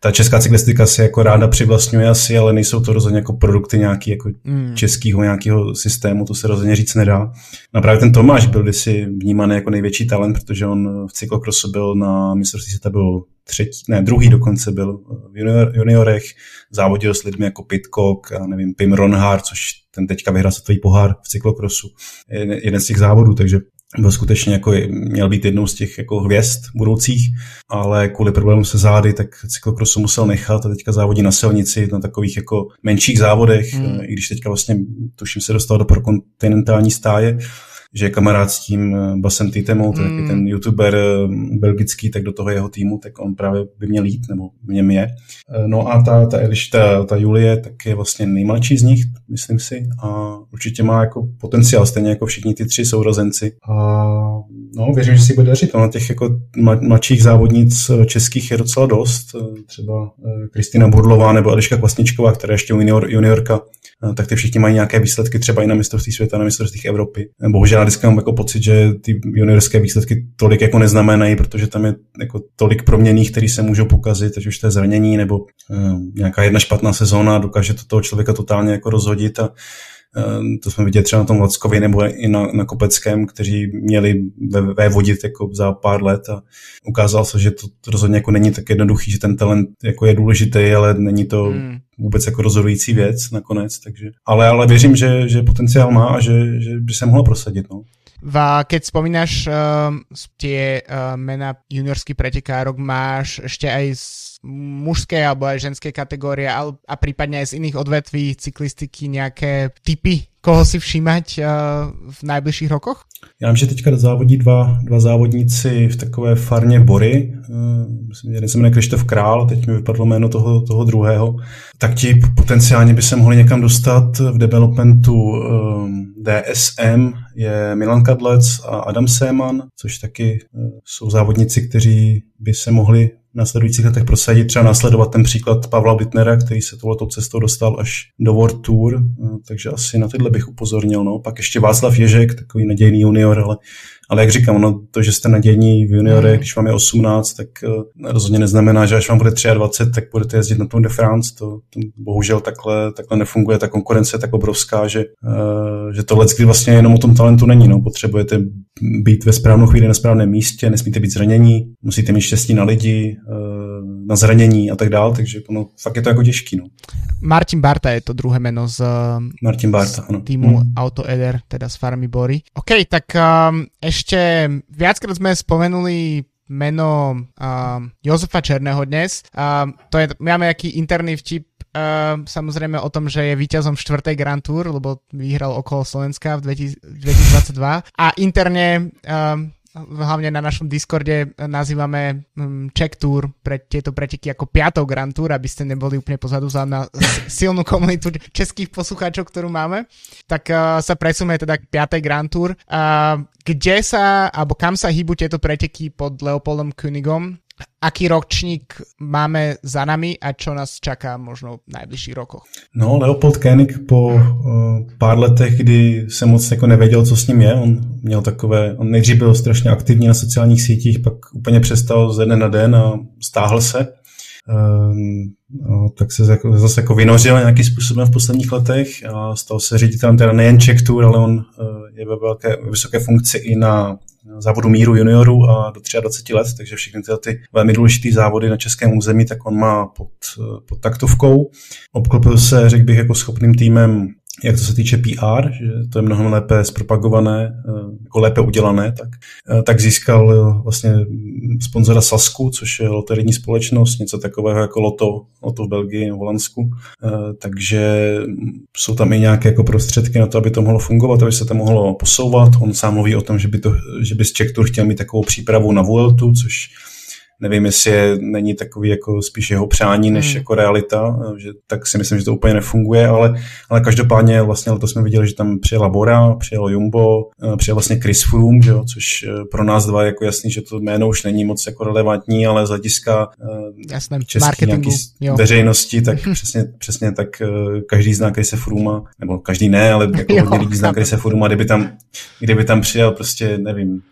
ta česká cyklistika se jako ráda přivlastňuje asi, ale nejsou to rozhodně jako produkty nějaký jako mm. českého nějakého systému, to se rozhodně říct nedá. No právě ten Tomáš byl kdysi vnímaný jako největší talent, protože on v cyklokrosu byl na mistrovství světa byl třetí, ne, druhý dokonce byl v junior, juniorech, závodil s lidmi jako Pitcock a nevím, Pim Ronhard, což ten teďka vyhrál světový pohár v cyklokrosu, jeden z těch závodů, takže byl skutečně jako, měl být jednou z těch jako hvězd budoucích, ale kvůli problému se zády, tak cyklokrosu musel nechat a teďka závodí na silnici na takových jako menších závodech, hmm. i když teďka vlastně, tuším, se dostal do prokontinentální stáje, že je kamarád s tím eh, Basem Titemou, to mm. ten youtuber eh, belgický, tak do toho jeho týmu, tak on právě by měl jít, nebo v něm je. Eh, no a ta, ta, Eliš, ta, ta Julie, tak je vlastně nejmladší z nich, myslím si, a určitě má jako potenciál, stejně jako všichni ty tři sourozenci. A no, věřím, že si bude dařit. Na těch jako mladších závodnic českých je docela dost, třeba Kristýna Burlová nebo Eliška Kvasničková, která ještě junior, juniorka, tak ty všichni mají nějaké výsledky třeba i na mistrovství světa, na mistrovství Evropy. Bohužel já vždycky mám jako pocit, že ty juniorské výsledky tolik jako neznamenají, protože tam je jako tolik proměných, které se můžou pokazit, ať už to je zranění nebo uh, nějaká jedna špatná sezóna, dokáže to toho člověka totálně jako rozhodit a to jsme viděli třeba na tom Lackovi nebo i na, na Kopeckém, kteří měli ve, ve vodit jako za pár let a ukázalo se, že to rozhodně jako není tak jednoduchý, že ten talent jako je důležitý, ale není to hmm vůbec jako rozhodující věc nakonec, takže, ale, ale věřím, že, že potenciál má a že, že by se mohla prosadit. No. Va, keď spomínaš uh, tie uh, mena juniorských pretekárok, máš ešte aj z mužskej alebo aj ženskej kategórie a, a prípadne aj z iných odvetví cyklistiky nejaké typy koho si všímať uh, v najbližších rokoch? Já vím, že teďka závodí dva, dva závodníci v takové farně Bory. Uh, jeden se jmenuje Krištof Král, teď mi vypadlo jméno toho, toho druhého. Tak ti potenciálně by se mohli někam dostat v developmentu uh, DSM je Milan Kadlec a Adam Seman, což taky jsou závodníci, kteří by se mohli následujících letech prosadit, třeba následovat ten příklad Pavla Wittnera, který se tohletou cestou dostal až do World Tour, takže asi na tyhle bych upozornil. No. Pak ještě Václav Ježek, takový nadějný junior, ale ale jak říkám, no, to, že jste nadějní v juniorech, mm. když vám je 18, tak uh, rozhodně neznamená, že až vám bude 23, tak budete jezdit na Tour de France. To, to bohužel takhle, takhle nefunguje. Ta konkurence je tak obrovská, že, uh, že to kdy vlastně jenom o tom talentu není. No. Potřebujete být ve správnou chvíli na správném místě, nesmíte být zranění, musíte mít štěstí na lidi, uh, na zranění a tak dále, takže no, fakt je to jako těžký. No. Martin Barta je to druhé jméno z Martin Barta, ano. týmu hmm. Auto Eder, teda z farmy Bory. OK, tak um, ešte viackrát sme spomenuli meno uh, Jozefa Černého dnes. Uh, to je, máme jaký interný vtip Uh, samozrejme o tom, že je víťazom štvrtej Grand Tour, lebo vyhral okolo Slovenska v 2022 a interne uh, hlavne na našom Discorde nazývame um, Czech Tour pre tieto preteky ako piatou Grand Tour, aby ste neboli úplne pozadu za na silnú komunitu českých poslucháčov, ktorú máme. Tak uh, sa presúme teda k piatej Grand Tour. Uh, kde sa, alebo kam sa hýbu tieto preteky pod Leopoldom Königom? Aký ročník máme za nami a čo nás čaká možno v najbližších rokoch? No, Leopold Koenig po uh, pár letech, kdy se moc jako nevěděl, co s ním je, on měl takové, on nejdřív byl strašně aktivní na sociálních sítích, pak úplně přestal ze dne na den a stáhl se. Uh, no, tak se jako, zase jako vynořil nějakým způsobem v posledních letech a stal se ředitelem teda nejen Czech Tour, ale on uh, je ve velké, vysoké funkci i na závodu míru juniorů a do 23 let, takže všechny tyhle ty velmi důležité závody na českém území, tak on má pod, pod taktovkou. Obklopil se, řekl bych, jako schopným týmem jak to se týče PR, že to je mnohem lépe zpropagované, eh, jako lépe udělané, tak, eh, tak získal eh, vlastně sponzora Sasku, což je loterijní společnost, něco takového jako Loto, Loto v Belgii, v Holandsku. Takže jsou tam i nějaké jako prostředky na to, aby to mohlo fungovat, aby se to mohlo posouvat. On sám mluví o tom, že by, to, že by z Czech Tour chtěl mít takovou přípravu na Vueltu, což nevím, jestli je, není takový jako spíš jeho přání než hmm. jako realita, že tak si myslím, že to úplně nefunguje, ale, ale každopádně vlastně to jsme viděli, že tam přijela Bora, přijel Jumbo, eh, přijel vlastně Chris Froome, že jo, což eh, pro nás dva je jako jasný, že to jméno už není moc jako relevantní, ale z hlediska eh, Jasné, český nějaký jo. veřejnosti, tak přesně, přesně tak každý zná se Froome, nebo každý ne, ale jako jo, hodně lidí zná se Froome, kdyby tam, kdyby tam přijel prostě, nevím,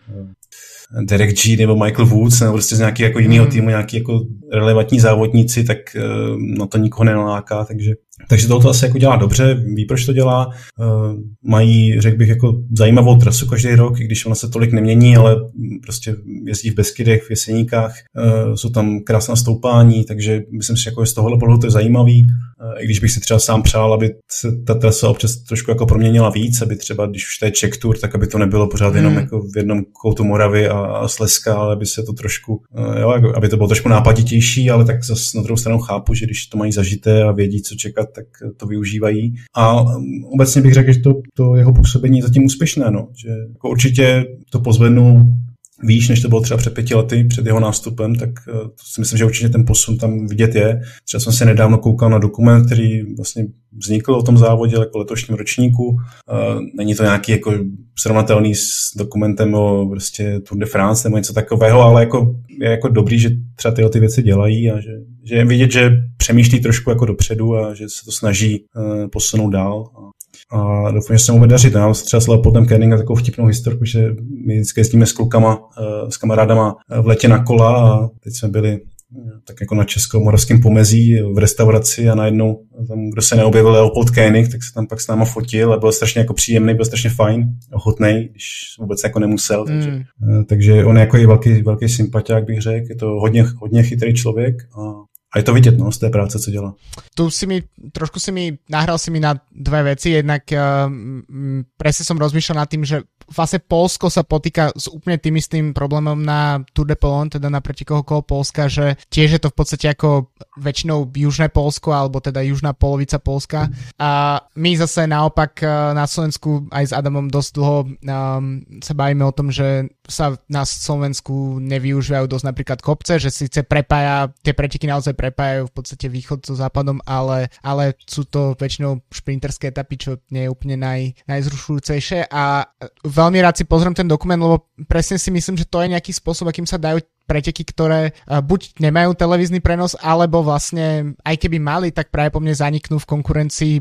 Derek G nebo Michael Woods nebo prostě z nějakého jako jiného hmm. týmu, nějaký jako relevantní závodníci, tak no to nikoho nenaláká, takže takže tohle asi jako dělá dobře, ví, proč to dělá. Uh, mají, řekl bych, jako zajímavou trasu každý rok, i když ona se tolik nemění, ale prostě jezdí v Beskydech, v Jeseníkách, uh, jsou tam krásná stoupání, takže myslím si, že jako z tohohle pohledu to je zajímavý. Uh, I když bych si třeba sám přál, aby se ta trasa občas trošku jako proměnila víc, aby třeba, když už to je Czech Tour, tak aby to nebylo pořád hmm. jenom jako v jednom koutu Moravy a, a Slezska, ale aby se to trošku, jo, aby to bylo trošku nápaditější, ale tak zase na druhou stranu chápu, že když to mají zažité a vědí, co čekat, tak to využívají. A um, obecně bych řekl, že to, to jeho působení je zatím úspěšné, no. že jako určitě to pozvednu výš, než to bylo třeba před pěti lety, před jeho nástupem, tak uh, to si myslím, že určitě ten posun tam vidět je. Třeba jsem se nedávno koukal na dokument, který vlastně vznikl o tom závodě jako letošním ročníku. Uh, není to nějaký jako srovnatelný s dokumentem o prostě Tour de France nebo něco takového, ale jako, je jako dobrý, že třeba tyhle ty věci dělají a že že je vidět, že přemýšlí trošku jako dopředu a že se to snaží uh, posunout dál. A, a doufám, že se mu bude dařit. Já třeba s Leopoldem Kenninga takovou vtipnou historku, že my vždycky jezdíme s klukama, uh, s kamarádama v letě na kola a teď jsme byli tak jako na česko-moravském pomezí v restauraci a najednou tam, kdo se neobjevil Leopold Koenig, tak se tam pak s náma fotil a byl strašně jako příjemný, byl strašně fajn, ochotný, když vůbec jako nemusel. Mm. Takže, takže on je jako i velký, velký sympatiák, bych řekl, je to hodně, hodně chytrý člověk a a je to vidět no, z té práce, co dělá. Tu si mi, trošku si mi, nahral si mi na dve veci, jednak uh, presne som rozmýšľal nad tým, že vlastne Polsko sa potýka s úplne tým istým problémom na Tour de Polon, teda na pretekoch Polska, že tiež je to v podstate ako väčšinou južné Polsko, alebo teda južná polovica Polska. A my zase naopak eh, na Slovensku aj s Adamom dosť dlho um, sa bavíme o tom, že sa na Slovensku nevyužívajú dosť napríklad kopce, že síce prepája, tie preteky naozaj prepájajú v podstate východ so západom, ale, ale sú to väčšinou šprinterské etapy, čo nie je úplne naj, najzrušujúcejšie. A veľmi rád si pozriem ten dokument, lebo presne si myslím, že to je nejaký spôsob, akým sa dajú preteky, ktoré uh, buď nemajú televízny prenos, alebo vlastne aj keby mali, tak práve po mne zaniknú v konkurencii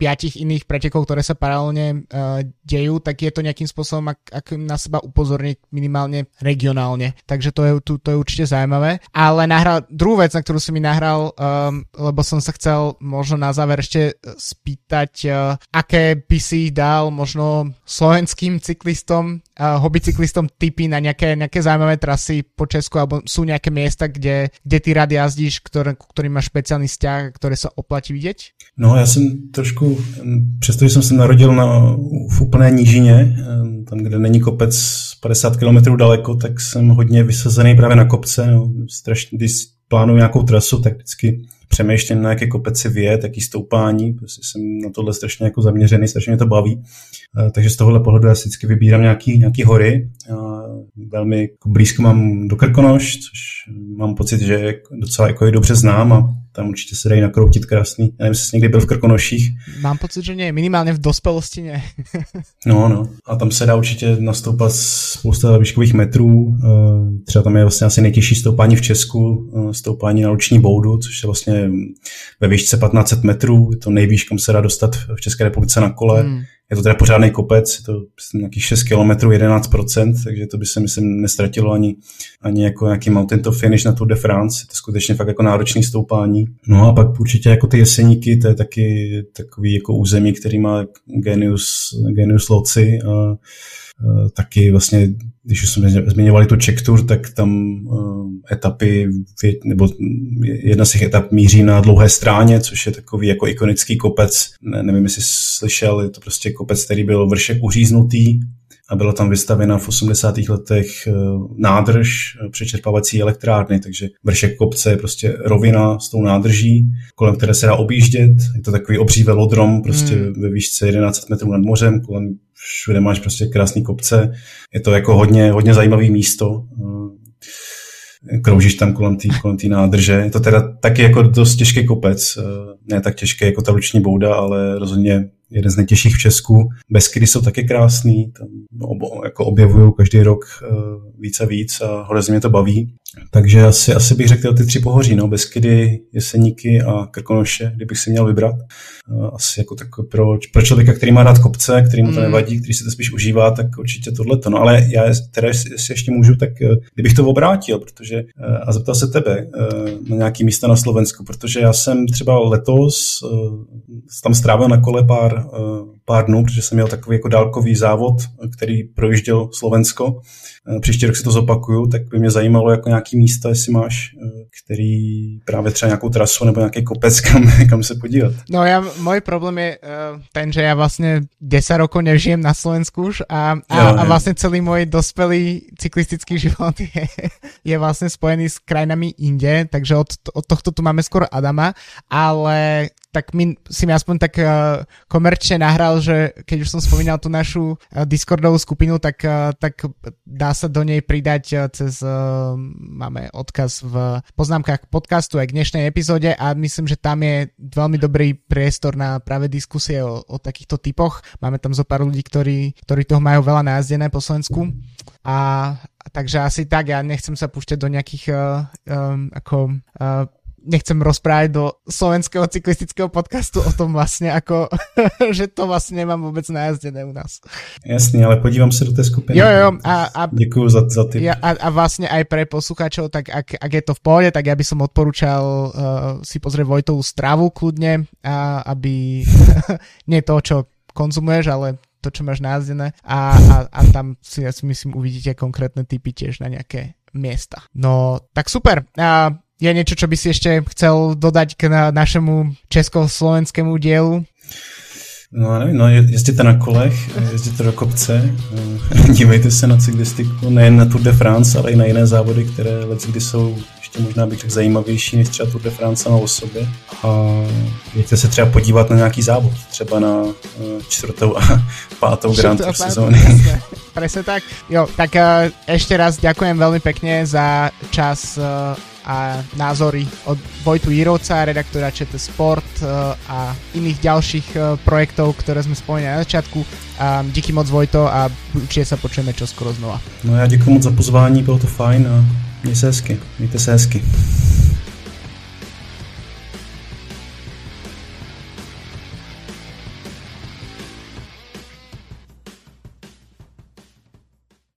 piatich iných pretekov, ktoré sa paralelne uh, dejú, tak je to nejakým spôsobom, ak, ak na seba upozorniť minimálne regionálne. Takže to je, to, to je určite zaujímavé. Ale nahral, druhú vec, na ktorú si mi nahral, um, lebo som sa chcel možno na záver ešte spýtať, uh, aké by si dal možno slovenským cyklistom, uh, hobby cyklistom typy na nejaké, nejaké zaujímavé trasy po Česku, alebo sú nejaké miesta, kde, kde ty rád jazdíš, ktoré, ktorým máš špeciálny vzťah, ktoré sa oplatí vidět? No já jsem trošku, přestože jsem se narodil na, v úplné nížině, tam, kde není kopec 50 km daleko, tak jsem hodně vysazený právě na kopce. No, strašně, když plánuju nějakou trasu, tak vždycky přemýšlím, na jaké kopec si vyjet, jaký stoupání, prostě jsem na tohle strašně jako zaměřený, strašně mě to baví. Eh, takže z tohohle pohledu já si vždycky vybírám nějaký, nějaký hory. Velmi jako blízko mám do Krkonoš, což mám pocit, že docela jako je dobře znám a tam určitě se dají nakroutit krásný. Já nevím, jestli jsi někdy byl v Krkonoších. Mám pocit, že ne, minimálně v dospelosti ne. no, no. A tam se dá určitě nastoupat spousta výškových metrů. Eh, třeba tam je vlastně asi nejtěžší stoupání v Česku, eh, stoupání na noční boudu, což je vlastně ve výšce 1500 metrů. Je to nejvýš, kam se dá dostat v České republice na kole. Hmm je to teda pořádný kopec, je to nějakých 6 km, 11%, takže to by se myslím nestratilo ani, ani jako nějaký mountain to finish na Tour de France, je to skutečně fakt jako náročný stoupání. No a pak určitě jako ty jeseníky, to je taky takový jako území, který má genius, genius loci a taky vlastně, když už jsme zmiňovali tu Czech Tour, tak tam uh, etapy, nebo jedna z těch etap míří na dlouhé stráně, což je takový jako ikonický kopec, ne, nevím, jestli slyšel, je to prostě kopec, který byl vršek uříznutý, a byla tam vystavena v 80. letech eh, nádrž přečerpávací elektrárny, takže vršek kopce je prostě rovina s tou nádrží, kolem které se dá objíždět. Je to takový obří velodrom, prostě hmm. ve výšce 11 metrů nad mořem, kolem všude máš prostě krásný kopce. Je to jako hodně, hodně zajímavý místo. Eh, kroužíš tam kolem té kolem nádrže. Je to teda taky jako dost těžký kopec. Eh, ne tak těžký jako ta ruční bouda, ale rozhodně jeden z nejtěžších v Česku. Beskydy jsou taky krásný, tam ob, jako objevuju každý rok uh, víc a víc a hrozně mě to baví. Takže asi, asi bych řekl ty tři pohoří, no, Beskydy, Jeseníky a Krkonoše, kdybych si měl vybrat. Uh, asi jako tak pro, pro člověka, který má rád kopce, který mu to mm. nevadí, který si to spíš užívá, tak určitě tohleto. No ale já teda, jestli ještě můžu, tak uh, kdybych to obrátil, protože uh, a zeptal se tebe na nějaký místa na Slovensku, protože já jsem třeba letos tam strávil na kole pár pár dnů, protože jsem měl takový jako dálkový závod, který projížděl Slovensko. Eh, příští rok si to zopakuju, tak by mě zajímalo jako nějaký místa, jestli máš, eh, který právě třeba nějakou trasu nebo nějaký kopec, kam, kam se podívat. No já, můj problém je uh, ten, že já vlastně 10 rokov nežijem na Slovensku už a, a, jo, a vlastně celý můj dospělý cyklistický život je, je vlastně spojený s krajinami inde, takže od, od tohto tu máme skoro Adama, ale tak mi, si mi aspoň tak uh, komerčne nahral, že keď už som spomínal tú našu uh, Discordovú skupinu, tak, uh, tak dá sa do nej pridať uh, cez, uh, máme odkaz v poznámkach podcastu aj k dnešnej epizóde a myslím, že tam je veľmi dobrý priestor na práve diskusie o, o takýchto typoch. Máme tam zo pár ľudí, ktorí, ktorí toho majú veľa názdené po Slovensku. A takže asi tak, ja nechcem sa púšťať do nejakých uh, um, ako uh, nechcem rozprávať do slovenského cyklistického podcastu o tom vlastně, ako, že to vlastně nemám vůbec najazdené u nás. Jasný, ale podívám se do té skupiny. Jo, jo. A, a, Děkuju za, za ty. Ja, a, a vlastně aj pre posluchačov, tak ak, ak je to v pohode, tak ja by som odporúčal uh, si pozrieť Vojtovú stravu kľudne, a, aby nie to, čo konzumuješ, ale to, čo máš názdené a, a, a tam si, ja si myslím, uvidíte konkrétne typy tiež na nejaké miesta. No, tak super. A je niečo, čo by si ešte chcel dodať k na našemu československému dielu? No nevím, no jezděte na kolech, jezděte do kopce, dívejte se na cyklistiku, nejen na Tour de France, ale i na jiné závody, které let kdy jsou ještě možná bych řekl zajímavější než třeba Tour de France na osobě. A jeďte se třeba podívat na nějaký závod, třeba na uh, čtvrtou a pátou Grand Tour sezóny. Presne tak. Jo, tak uh, ešte raz ďakujem veľmi pekne za čas uh, a názory od Vojtu Jirovca, redaktora ČT Sport eh, a iných ďalších eh, projektov, ktoré sme spomínali na začátku. Díky moc Vojto a určitě se počujeme čoskoro znova. No já děkuji moc za pozvání, bylo to fajn a měj se hezky, mějte se hezky.